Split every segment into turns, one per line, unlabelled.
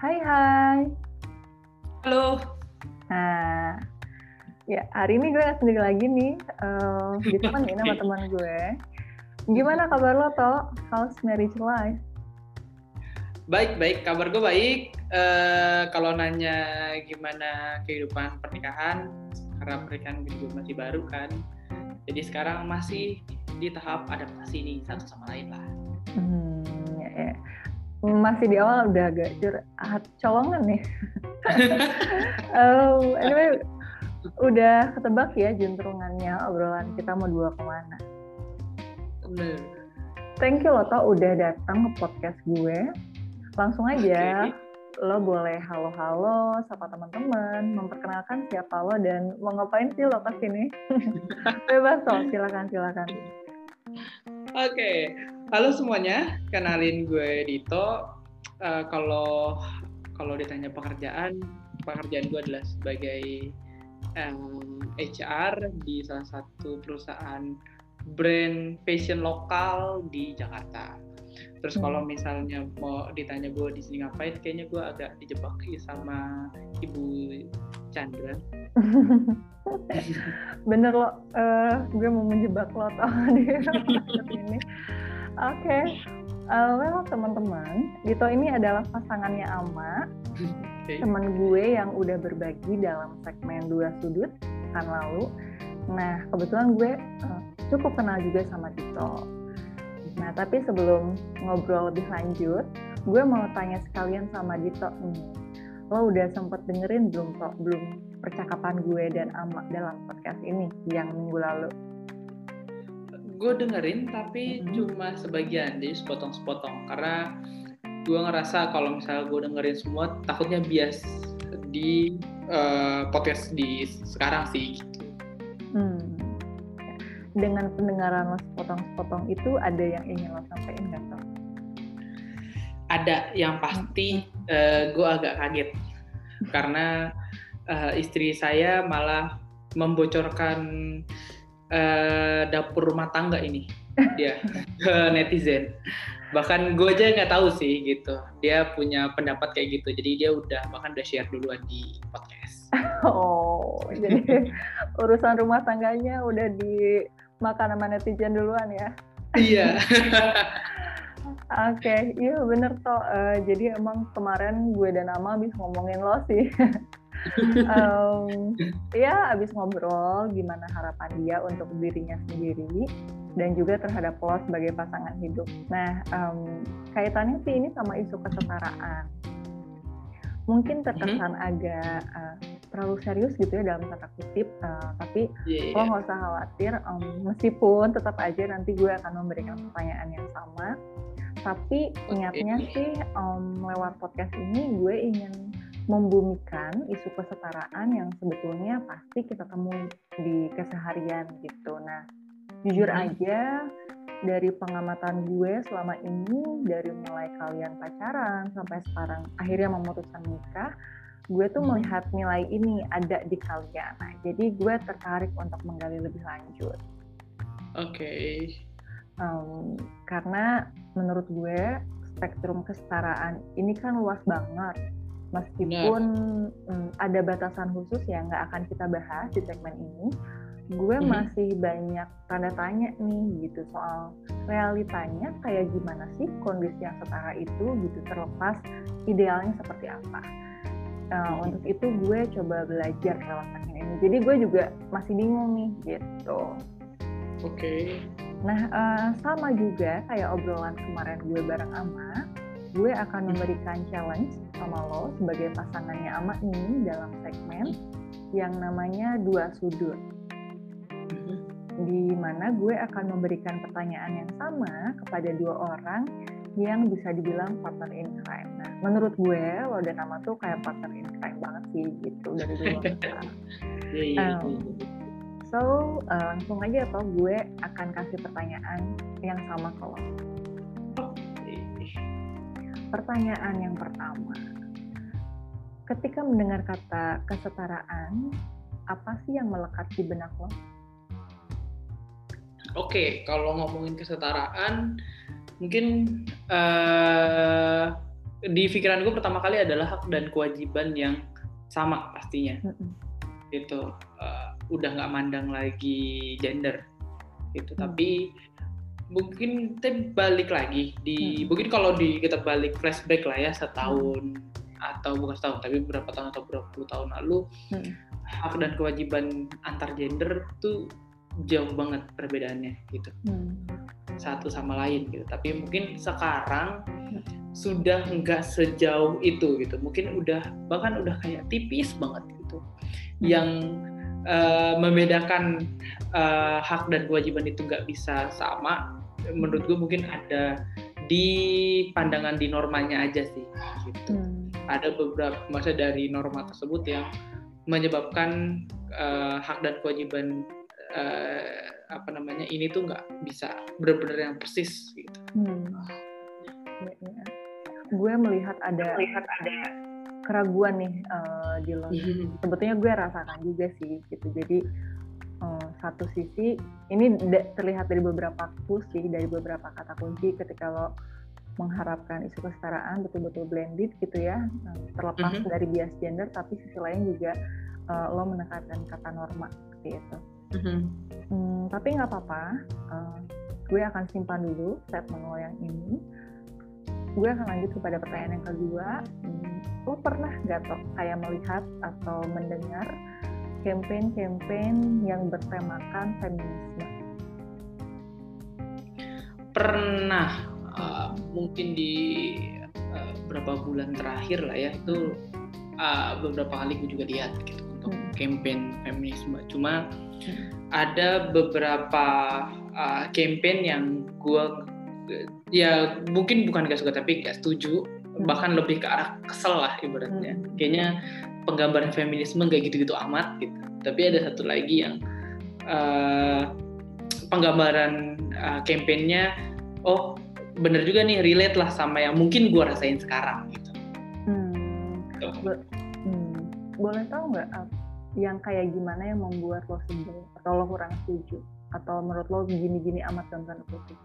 Hai hai.
Halo.
Nah, ya hari ini gue sendiri lagi nih. Uh, ditemenin sama teman gue. Gimana kabar lo, To? How's marriage life?
Baik, baik. Kabar gue baik. Uh, kalau nanya gimana kehidupan pernikahan, karena pernikahan gue juga masih baru kan. Jadi sekarang masih di tahap adaptasi nih satu sama lain lah.
Hmm, ya, ya masih di awal udah agak curhat colongan nih. um, anyway, udah ketebak ya juntrungannya obrolan kita mau dua ke mana.
Bener.
Thank you lo tau udah datang ke podcast gue. Langsung aja, okay. lo boleh halo-halo sama teman-teman, memperkenalkan siapa lo dan mau ngapain sih lo ke sini. Bebas toh, silakan silakan.
Oke, okay. halo semuanya. Kenalin gue Dito. Uh, kalau kalau ditanya pekerjaan, pekerjaan gue adalah sebagai um, HR di salah satu perusahaan brand fashion lokal di Jakarta. Terus hmm. kalau misalnya mau ditanya gue di sini ngapain, kayaknya gue agak dijebak sama Ibu Chandra.
Bener lo, uh, gue mau menjebak lo tau di ini. Oke, okay. uh, well teman-teman, Dito ini adalah pasangannya Ama, okay. teman gue yang udah berbagi dalam segmen dua sudut kan lalu. Nah kebetulan gue uh, cukup kenal juga sama Dito. Nah tapi sebelum ngobrol lebih lanjut, gue mau tanya sekalian sama Dito nih lo udah sempet dengerin belum kok belum percakapan gue dan Ama dalam podcast ini yang minggu lalu?
Gue dengerin tapi hmm. cuma sebagian jadi sepotong-sepotong karena gue ngerasa kalau misalnya gue dengerin semua takutnya bias di uh, podcast di sekarang sih gitu. Hmm.
Dengan pendengaran lo sepotong-sepotong itu ada yang ingin lo sampaikan nggak
ada yang pasti uh, gue agak kaget karena uh, istri saya malah membocorkan uh, dapur rumah tangga ini. Dia ke netizen. Bahkan gue aja nggak tahu sih gitu. Dia punya pendapat kayak gitu. Jadi dia udah bahkan udah share duluan di podcast.
Oh jadi urusan rumah tangganya udah dimakan sama netizen duluan ya?
Iya
Oke, okay, iya bener toh. Uh, jadi emang kemarin gue dan Ama habis ngomongin lo sih. um, ya abis ngobrol gimana harapan dia untuk dirinya sendiri dan juga terhadap lo sebagai pasangan hidup. Nah, um, kaitannya sih ini sama isu kesetaraan. Mungkin terkesan mm-hmm. agak uh, terlalu serius gitu ya dalam tanda kutip, uh, tapi yeah, yeah. lo nggak usah khawatir. Um, meskipun tetap aja nanti gue akan memberikan pertanyaan yang sama tapi niatnya sih um, lewat podcast ini gue ingin membumikan isu kesetaraan yang sebetulnya pasti kita temui di keseharian gitu. Nah, jujur hmm. aja dari pengamatan gue selama ini dari mulai kalian pacaran sampai sekarang akhirnya memutuskan nikah, gue tuh hmm. melihat nilai ini ada di kalian. Nah, jadi gue tertarik untuk menggali lebih lanjut.
Oke. Okay
um, karena menurut gue spektrum kesetaraan ini kan luas banget. Meskipun um, ada batasan khusus yang nggak akan kita bahas di segmen ini gue mm -hmm. masih banyak tanda tanya nih gitu soal realitanya kayak gimana sih kondisi yang setara itu gitu terlepas idealnya seperti apa. Uh, untuk itu gue coba belajar lewat segmen ini. Jadi gue juga masih bingung nih gitu.
Oke. okay.
Nah, uh, sama juga kayak obrolan kemarin gue bareng Ama, gue akan memberikan challenge sama lo sebagai pasangannya Ama ini dalam segmen yang namanya dua sudut. Di mana gue akan memberikan pertanyaan yang sama kepada dua orang yang bisa dibilang partner in crime. Nah, menurut gue lo dan Ama tuh kayak partner in crime banget sih gitu dari dulu sekarang. Iya, iya, iya. So uh, langsung aja atau gue akan kasih pertanyaan yang sama ke lo. Pertanyaan yang pertama, ketika mendengar kata kesetaraan, apa sih yang melekat di benak lo?
Oke, kalau ngomongin kesetaraan, mungkin uh, di pikiran gue pertama kali adalah hak dan kewajiban yang sama pastinya
Mm-mm.
gitu uh, udah nggak mandang lagi gender gitu
Hmm.
tapi mungkin kita balik lagi di
Hmm.
mungkin kalau di kita balik flashback lah ya setahun atau bukan setahun tapi beberapa tahun atau beberapa puluh tahun lalu
Hmm.
hak dan kewajiban antar gender tuh jauh banget perbedaannya gitu
Hmm.
satu sama lain gitu tapi mungkin sekarang sudah nggak sejauh itu gitu mungkin udah bahkan udah kayak tipis banget gitu yang eh, membedakan eh, hak dan kewajiban itu nggak bisa sama menurut gue mungkin ada di pandangan di normanya aja sih gitu
Hmm.
ada beberapa masa dari norma tersebut yang menyebabkan eh, hak dan kewajiban eh, apa namanya ini tuh nggak bisa benar-benar yang persis gitu.
Hmm. Ya, ya. Gue melihat ada melihat ada keraguan nih eh, di lo. Sebetulnya gue rasakan juga sih gitu. Jadi eh, satu sisi ini terlihat dari beberapa sih, dari beberapa kata kunci ketika lo mengharapkan isu kesetaraan betul-betul blended gitu ya, eh, terlepas
Mhm.
dari bias gender, tapi sisi lain juga eh, lo menekankan kata norma seperti itu. Hmm, tapi nggak apa-apa. eh, gue akan simpan dulu statement lo yang ini. Gue akan lanjut kepada pertanyaan yang kedua. Hmm, lo pernah nggak toh kayak melihat atau mendengar campaign-campaign yang bertemakan feminisme?
Pernah eh, mungkin di eh, beberapa bulan terakhir lah ya itu eh, beberapa kali gue juga lihat gitu untuk
Hmm.
campaign feminisme. Cuma
Hmm.
ada beberapa uh, campaign yang gue ya mungkin bukan gak suka tapi gak setuju. Bahkan lebih ke arah kesel lah ibaratnya.
Hmm.
kayaknya penggambaran feminisme gak gitu-gitu amat gitu. Tapi ada satu lagi yang uh, penggambaran uh, campaignnya oh bener juga nih relate lah sama yang mungkin gue rasain sekarang gitu.
Hmm, Bo- hmm, boleh tahu nggak yang kayak gimana yang membuat lo sebel atau lo kurang setuju? Atau menurut lo gini-gini amat dalam tanda kutip?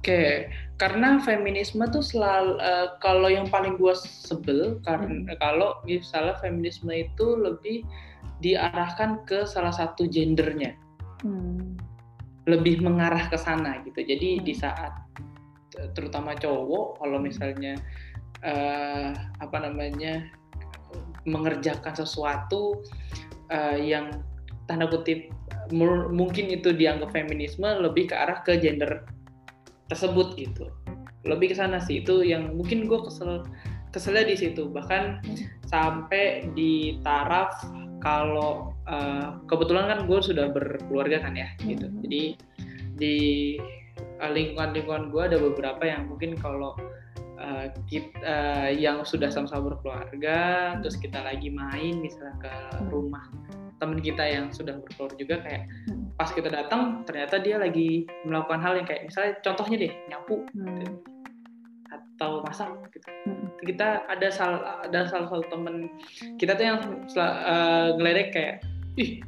Oke, karena feminisme tuh selalu eh, kalau yang paling gue sebel karena kalau misalnya feminisme itu lebih diarahkan ke salah satu gendernya,
Hmm.
lebih mengarah ke sana gitu. Jadi
Hmm.
di saat eh, terutama cowok kalau misalnya eh, apa namanya mengerjakan sesuatu eh, yang tanda kutip mu- mungkin itu dianggap feminisme lebih ke arah ke gender tersebut gitu. Lebih ke sana sih itu yang mungkin gue kesel keselnya di situ. Bahkan sampai di taraf kalau eh, kebetulan kan gue sudah berkeluarga kan ya gitu.
Mhm.
jadi di eh, lingkungan-lingkungan gue ada beberapa yang mungkin kalau eh, kita yang sudah sama-sama berkeluarga terus kita lagi main misalnya ke rumah temen kita yang sudah berkeluarga juga kayak
Hmm.
pas kita datang ternyata dia lagi melakukan hal yang kayak misalnya contohnya deh nyapu
Hmm.
atau masak gitu.
Hmm.
kita ada salah ada salah satu temen kita tuh yang eh, ngeledek kayak ih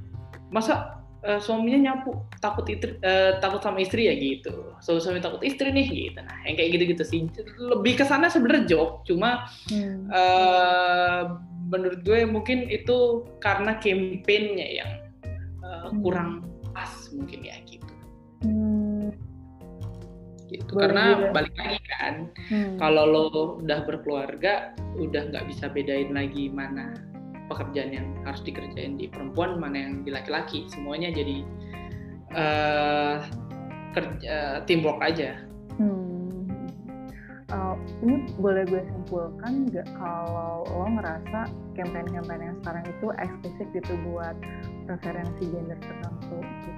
masa eh, suaminya nyapu takut istri eh, takut sama istri ya gitu suami suami takut istri nih gitu nah yang kayak gitu gitu sih lebih ke sana sebenarnya joke cuma
Hmm.
Menurut gue mungkin itu karena campaignnya yang eh,
Hmm.
kurang pas mungkin ya gitu
Hmm.
gitu
Boleh
karena
juga.
balik lagi kan
Hmm.
kalau lo udah berkeluarga udah nggak bisa bedain lagi mana pekerjaan yang harus dikerjain di perempuan mana yang di laki-laki semuanya jadi eh kerja teamwork aja
Hmm. Uh, ini boleh gue simpulkan nggak kalau lo ngerasa campaign-campaign yang sekarang itu eksklusif gitu buat preferensi gender tertentu gitu.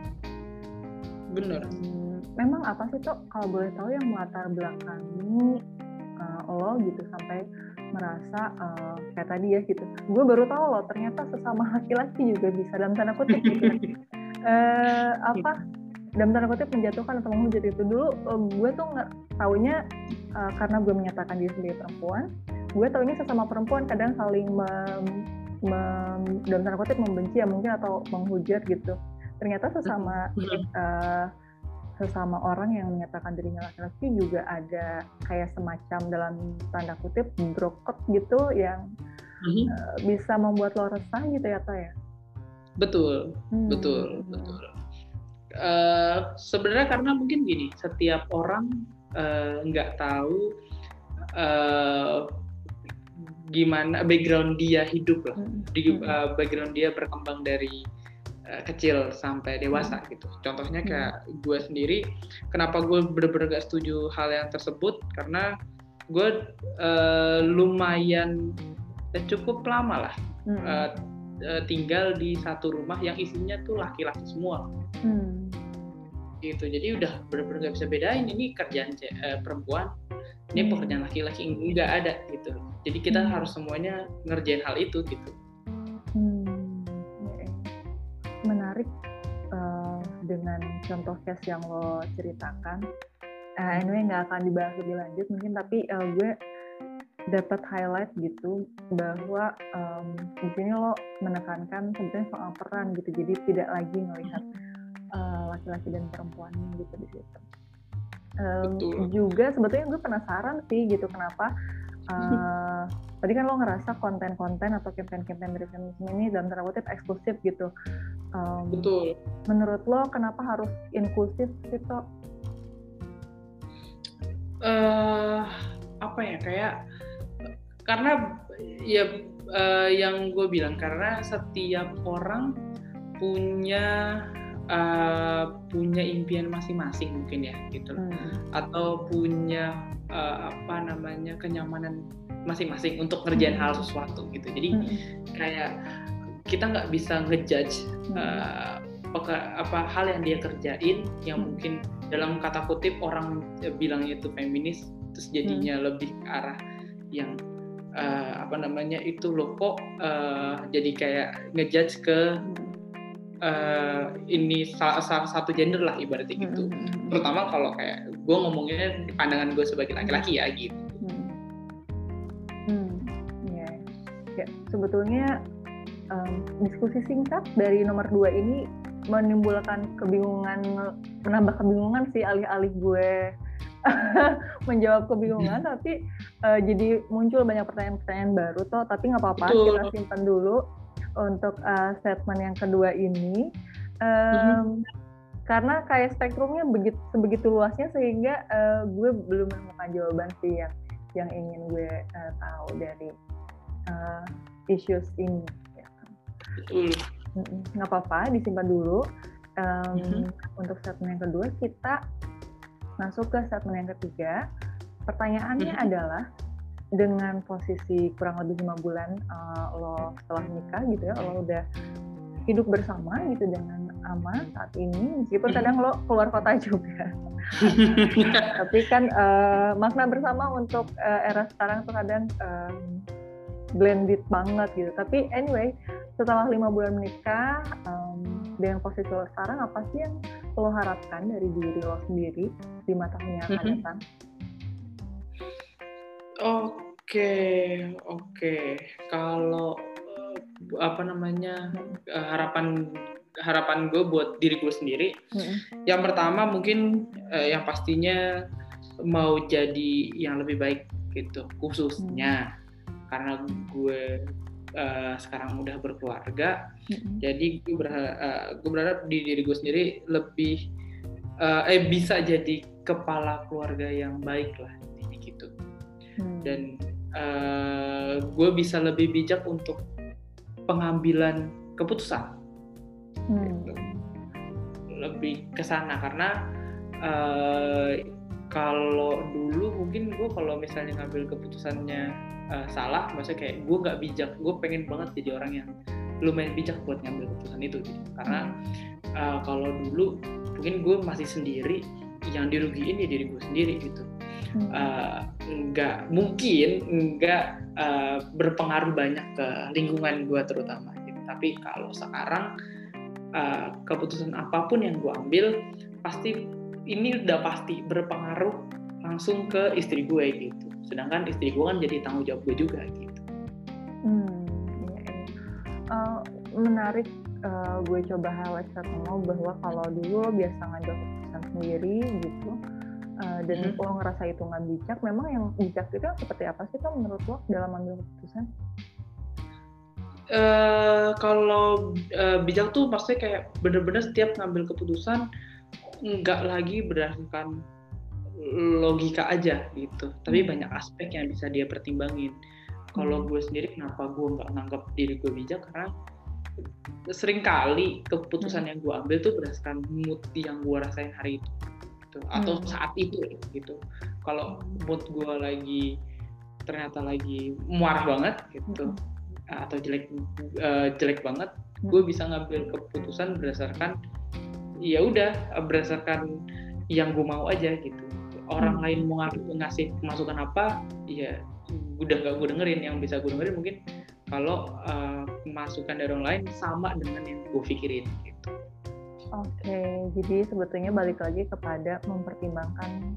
bener
Hmm, memang apa sih tuh kalau boleh tahu yang melatar belakangi uh, lo gitu sampai merasa uh, kayak tadi ya gitu. Gue baru tahu loh ternyata sesama laki-laki juga bisa dalam tanda kutip gitu. Eh, apa dalam tanda kutip menjatuhkan atau menghujat itu. Dulu uh, gue tuh nggak taunya uh, karena gue menyatakan diri sebagai perempuan gue taunya sesama perempuan kadang saling mem, mem- dalam tanda kutip membenci ya mungkin atau menghujat gitu. Ternyata sesama uh, sesama orang yang menyatakan dirinya laki-laki juga ada kayak semacam dalam tanda kutip broket gitu yang mm-hmm. uh, bisa membuat lo resah gitu ya toh ya?
Betul. Hmm. betul betul uh, sebenarnya karena mungkin gini setiap orang nggak uh, tahu uh, gimana background dia hidup lah hmm. di uh, background dia berkembang dari Eh, kecil sampai dewasa hmm. gitu. Contohnya hmm. kayak gue sendiri, kenapa gue bener-bener gak setuju hal yang tersebut karena gue uh, lumayan cukup lama lah hmm. uh, uh, tinggal di satu rumah yang isinya tuh laki-laki semua. Hmm. Gitu. Jadi udah bener-bener gak bisa bedain ini kerjaan uh, perempuan, ini hmm. pekerjaan laki-laki nggak ada gitu. Jadi kita hmm. harus semuanya ngerjain hal itu gitu.
menarik uh, dengan contoh case yang lo ceritakan. Uh, anyway nggak akan dibahas lebih lanjut mungkin tapi uh, gue dapat highlight gitu bahwa um, di sini lo menekankan sebenarnya soal peran gitu jadi tidak lagi melihat uh, laki-laki dan perempuannya gitu di situ. Um, juga sebetulnya gue penasaran sih gitu kenapa uh, tadi kan lo ngerasa konten-konten atau campaign-campaign dari feminisme ini dalam tanda kutip eksklusif gitu.
Um, Betul.
Menurut lo kenapa harus inklusif sih toh?
Uh, apa ya kayak karena ya uh, yang gue bilang karena setiap orang punya uh, punya impian masing-masing mungkin ya gitu hmm. atau punya uh, apa namanya kenyamanan masing-masing untuk ngerjain hal sesuatu gitu jadi hmm. kayak kita nggak bisa ngejudge uh, apa hal yang dia kerjain yang hmm. mungkin dalam kata kutip orang bilangnya itu feminis terus jadinya hmm. lebih ke arah yang uh, apa namanya itu loh kok uh, jadi kayak ngejudge ke uh, ini salah, salah satu gender lah ibaratnya gitu. Hmm. terutama kalau kayak gue ngomongnya pandangan gue sebagai laki-laki ya gitu.
Ya sebetulnya um, diskusi singkat dari nomor dua ini menimbulkan kebingungan menambah kebingungan sih alih-alih gue menjawab kebingungan tapi uh, jadi muncul banyak pertanyaan-pertanyaan baru toh tapi nggak apa-apa kita simpan dulu untuk uh, statement yang kedua ini um, mm-hmm. karena kayak spektrumnya begitu sebegitu luasnya sehingga uh, gue belum menemukan jawaban sih yang yang ingin gue uh, tahu dari uh, issues ini. Ya. Nggak apa-apa, disimpan dulu. Um, mm-hmm. Untuk statement yang kedua, kita masuk ke statement yang ketiga. Pertanyaannya mm-hmm. adalah dengan posisi kurang lebih lima bulan uh, lo setelah nikah gitu ya, lo udah hidup bersama gitu dengan Ama saat ini, meskipun kadang lo keluar kota juga. Tapi kan uh, makna bersama untuk uh, era sekarang tuh kadang um, blended banget gitu. Tapi anyway, setelah lima bulan menikah um, dengan posisi lo sekarang, apa sih yang lo harapkan dari diri lo sendiri lima tahun yang akan datang?
Oke, oke. Kalau uh, apa namanya uh, harapan harapan gue buat diri gue sendiri, mm-hmm. yang pertama mungkin uh, yang pastinya mau jadi yang lebih baik gitu, khususnya. Mm karena gue uh, sekarang udah berkeluarga mm-hmm. jadi gue berharap, uh, eh, gue berharap di diri gue sendiri lebih uh, eh bisa jadi kepala keluarga yang baik lah ini gitu mm. dan uh, gue bisa lebih bijak untuk pengambilan keputusan mm. gitu. lebih ke sana karena uh, kalau dulu mungkin gue kalau misalnya ngambil keputusannya uh, salah maksudnya kayak gue nggak bijak gue pengen banget jadi orang yang lumayan bijak buat ngambil keputusan itu gitu. karena uh, kalau dulu mungkin gue masih sendiri yang dirugiin ya diri gue sendiri gitu uh, nggak mungkin nggak uh, berpengaruh banyak ke lingkungan gue terutama gitu. tapi kalau sekarang uh, keputusan apa pun yang gue ambil pasti ini udah pasti berpengaruh langsung ke istri gue gitu sedangkan istri gue kan jadi tanggung jawab gue juga gitu
hmm, iya, iya. Uh, menarik uh, gue coba highlight ketemu bahwa kalau dulu biasa ngambil keputusan sendiri gitu uh, dan hmm. lo ngerasa itu nggak bijak memang yang bijak itu seperti apa sih kan menurut lo dalam mengambil keputusan
Uh, kalau uh, bijak tuh maksudnya kayak bener-bener setiap ngambil keputusan nggak lagi berdasarkan logika aja gitu tapi hmm. banyak aspek yang bisa dia pertimbangin kalau gue sendiri kenapa gue nggak nganggap diri gue bijak karena sering kali keputusan hmm. yang gue ambil tuh berdasarkan mood yang gue rasain hari itu gitu. atau hmm. saat itu gitu kalau mood gue lagi ternyata lagi muar banget gitu hmm atau jelek uh, jelek banget hmm. gue bisa ngambil keputusan berdasarkan ya udah berdasarkan yang gue mau aja gitu orang hmm. lain mau ngasih masukan apa ya udah gak gue dengerin yang bisa gue dengerin mungkin kalau uh, masukan dari orang lain sama dengan yang gue pikirin gitu
oke jadi sebetulnya balik lagi kepada mempertimbangkan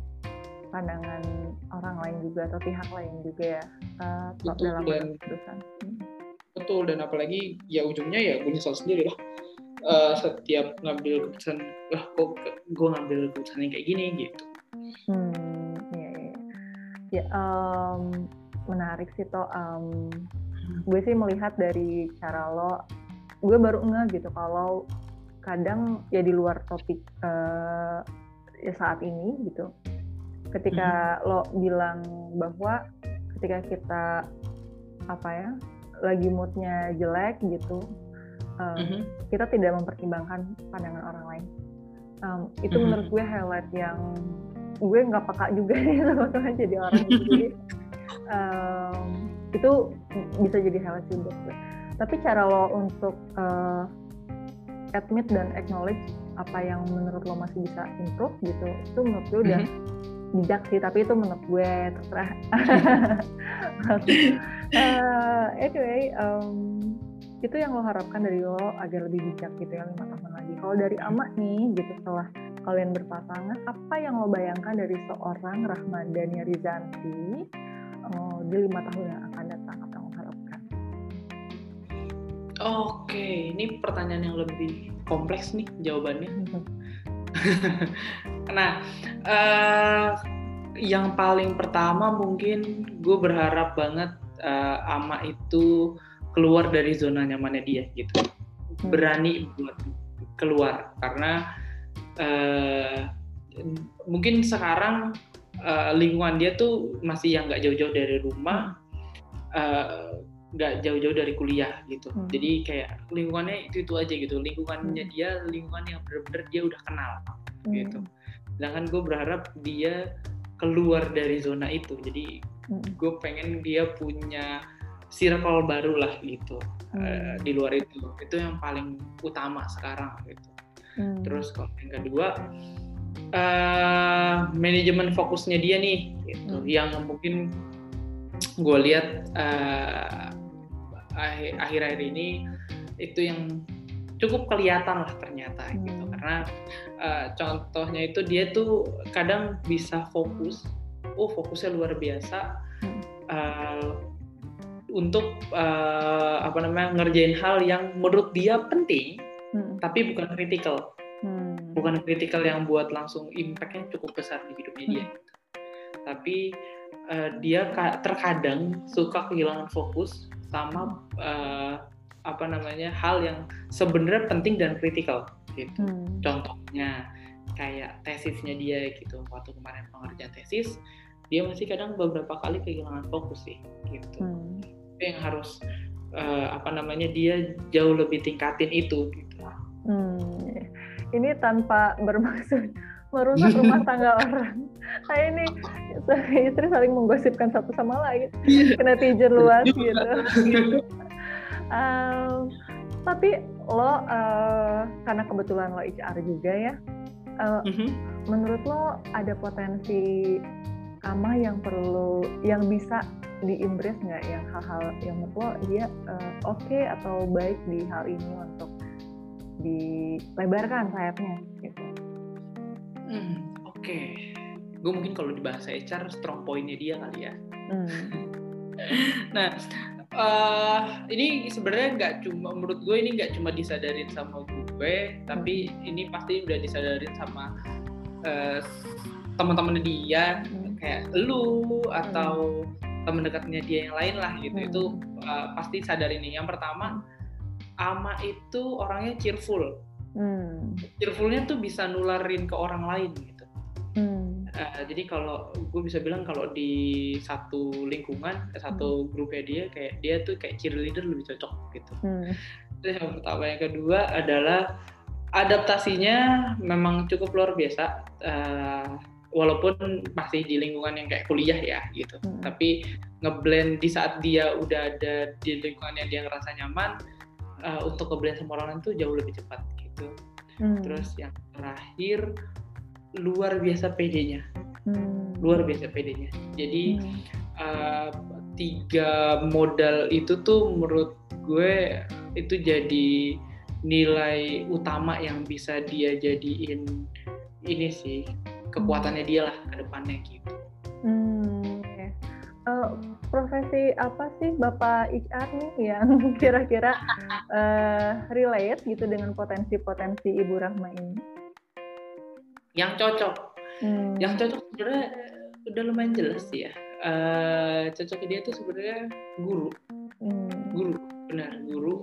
pandangan orang lain juga atau pihak lain juga ya uh, dalam keputusan. Hmm.
Betul dan apalagi ya ujungnya ya gue nyesal sendiri lah. Uh, setiap ngambil keputusan lah kok gue ngambil keputusan yang kayak gini? Gitu.
Hmm ya ya, ya um, menarik sih toh um, gue sih melihat dari cara lo gue baru nggak gitu kalau kadang ya di luar topik uh, ya saat ini gitu ketika hmm. lo bilang bahwa ketika kita apa ya lagi moodnya jelek gitu um, mm-hmm. kita tidak mempertimbangkan pandangan orang lain um, itu mm-hmm. menurut gue highlight yang gue nggak peka juga nih sama teman jadi orang jadi um, itu bisa jadi highlight sih buat gue tapi cara lo untuk uh, admit dan acknowledge apa yang menurut lo masih bisa improve gitu itu menurut gue udah mm-hmm. bijak sih tapi itu menurut gue terserah. Uh, anyway um, itu yang lo harapkan dari lo agar lebih bijak gitu ya lima tahun lagi. Kalau dari Ama nih gitu setelah kalian berpasangan apa yang lo bayangkan dari seorang Rahmadani Rizanti uh, di lima tahun yang
oke ini pertanyaan yang lebih kompleks nih jawabannya nah, uh, yang paling pertama mungkin gue berharap banget uh, Ama itu keluar dari zona nyamannya dia gitu, hmm. berani buat keluar karena uh, mungkin sekarang uh, lingkungan dia tuh masih yang nggak jauh-jauh dari rumah. Uh, nggak jauh-jauh dari kuliah gitu. Hmm. Jadi kayak lingkungannya itu itu aja gitu. Lingkungannya hmm. dia lingkungan yang benar-benar dia udah kenal hmm. gitu. Sedangkan gue berharap dia keluar dari zona itu. Jadi hmm. gue pengen dia punya circle baru lah gitu hmm. uh, di luar itu. Itu yang paling utama sekarang gitu. Hmm. Terus kalau yang kedua uh, manajemen fokusnya dia nih gitu. Hmm. Yang mungkin gue lihat uh, akhir-akhir ini itu yang cukup kelihatan lah ternyata gitu. hmm. gitu karena uh, contohnya itu dia tuh kadang bisa fokus oh fokusnya luar biasa hmm. uh, untuk uh, apa namanya ngerjain hal yang menurut dia penting hmm. tapi bukan kritikal hmm. bukan kritikal yang buat langsung impactnya cukup besar di hidupnya hmm. dia gitu. tapi uh, dia terkadang suka kehilangan fokus sama uh, apa namanya hal yang sebenarnya penting dan kritikal gitu. Hmm. Contohnya kayak tesisnya dia gitu. Waktu kemarin pengerjaan tesis, dia masih kadang beberapa kali kehilangan fokus sih gitu. Hmm. Itu yang harus uh, apa namanya dia jauh lebih tingkatin itu gitu.
Hmm. Ini tanpa bermaksud merusak rumah tangga orang. Kayak ini istri saling menggosipkan satu sama lain iya. ke netizen luas gitu. um, tapi lo uh, karena kebetulan lo HR juga ya, uh, mm-hmm. menurut lo ada potensi ama yang perlu yang bisa diimbres nggak yang hal-hal yang menurut lo dia uh, oke okay atau baik di hal ini untuk dilebarkan sayapnya gitu.
Hmm, oke. Okay. Gue mungkin kalau di bahasa HR strong pointnya dia kali ya. Hmm. nah, uh, ini sebenarnya nggak cuma menurut gue ini nggak cuma disadarin sama gue tapi ini pasti udah disadarin sama uh, teman-teman dia hmm. kayak lu atau hmm. teman dekatnya dia yang lain lah gitu hmm. itu uh, pasti sadar ini yang pertama ama itu orangnya cheerful hmm. cheerfulnya tuh bisa nularin ke orang lain gitu hmm. Uh, jadi kalau gue bisa bilang kalau di satu lingkungan satu hmm. grupnya dia kayak dia tuh kayak cheerleader lebih cocok gitu hmm. itu yang pertama yang kedua adalah adaptasinya memang cukup luar biasa uh, walaupun masih di lingkungan yang kayak kuliah ya gitu hmm. tapi ngeblend di saat dia udah ada di lingkungan yang dia ngerasa nyaman uh, untuk ngeblend sama orang lain tuh jauh lebih cepat gitu hmm. terus yang terakhir luar biasa PD-nya hmm. luar biasa PD-nya jadi hmm. uh, tiga modal itu tuh menurut gue itu jadi nilai utama yang bisa dia jadiin ini sih kekuatannya dia lah ke depannya gitu.
Hmm, okay. uh, profesi apa sih Bapak HR nih yang kira-kira uh, relate gitu dengan potensi-potensi Ibu Rahma ini?
Yang cocok, hmm. yang cocok sebenarnya udah lumayan jelas sih ya. Uh, cocoknya dia tuh sebenarnya guru, hmm. guru, benar guru.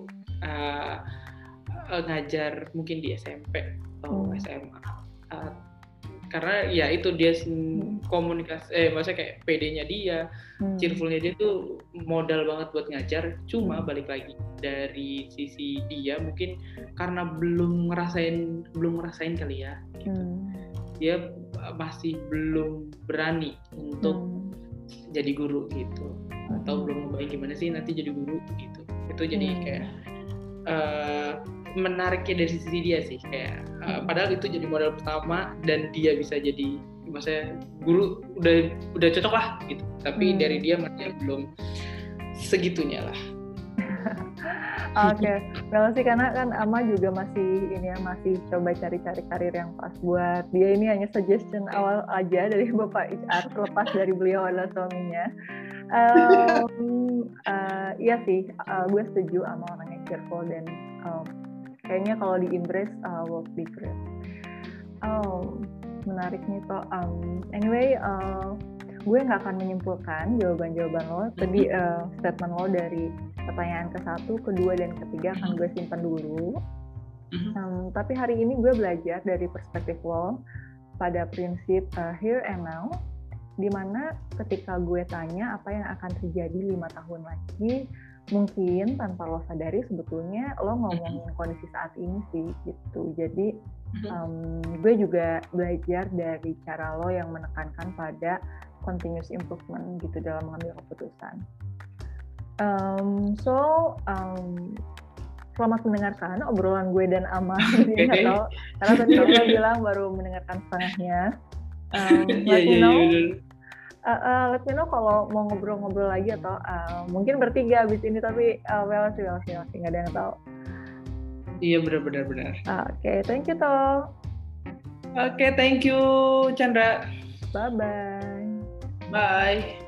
Uh, ngajar mungkin di SMP atau hmm. SMA. Uh, karena ya itu dia hmm. komunikasi eh maksudnya kayak PD-nya dia hmm. cheerfulnya dia tuh modal banget buat ngajar cuma hmm. balik lagi dari sisi dia mungkin karena belum ngerasain belum ngerasain kali ya gitu. hmm. Dia masih belum berani untuk hmm. jadi guru gitu atau belum ngebayang gimana sih nanti jadi guru gitu itu jadi hmm. kayak uh, menariknya dari sisi dia sih kayak uh, padahal itu jadi modal pertama dan dia bisa jadi maksudnya guru udah udah cocok lah gitu tapi hmm. dari dia masih belum segitunya lah
Oke, okay. well sih karena kan Ama juga masih ini ya masih coba cari-cari karir yang pas buat dia ini hanya suggestion awal aja dari Bapak HR terlepas dari beliau adalah suaminya. Um, uh, iya sih, uh, gue setuju sama orangnya cheerful dan um, kayaknya kalau di Inggris uh, work be great. Oh, menarik nih toh. Um, anyway, uh, gue nggak akan menyimpulkan jawaban-jawaban lo. Tadi uh, statement lo dari pertanyaan ke satu, kedua, dan ketiga akan gue simpan dulu. Um, tapi hari ini gue belajar dari perspektif lo pada prinsip uh, here and now, di mana ketika gue tanya apa yang akan terjadi lima tahun lagi, mungkin tanpa lo sadari sebetulnya lo ngomongin kondisi saat ini sih gitu. Jadi um, gue juga belajar dari cara lo yang menekankan pada continuous improvement gitu dalam mengambil keputusan. Um, so um, selamat mendengarkan obrolan gue dan Ama okay. atau karena tadi lo bilang baru mendengarkan setengahnya. Um, yeah, yeah, yeah, uh, uh, let me know kalau mau ngobrol-ngobrol lagi atau uh, mungkin bertiga abis ini tapi uh, well sih well sih nggak ada yang tahu.
Iya benar-benar benar
oke okay, thank you toh.
Oke okay, thank you Chandra.
Bye bye
bye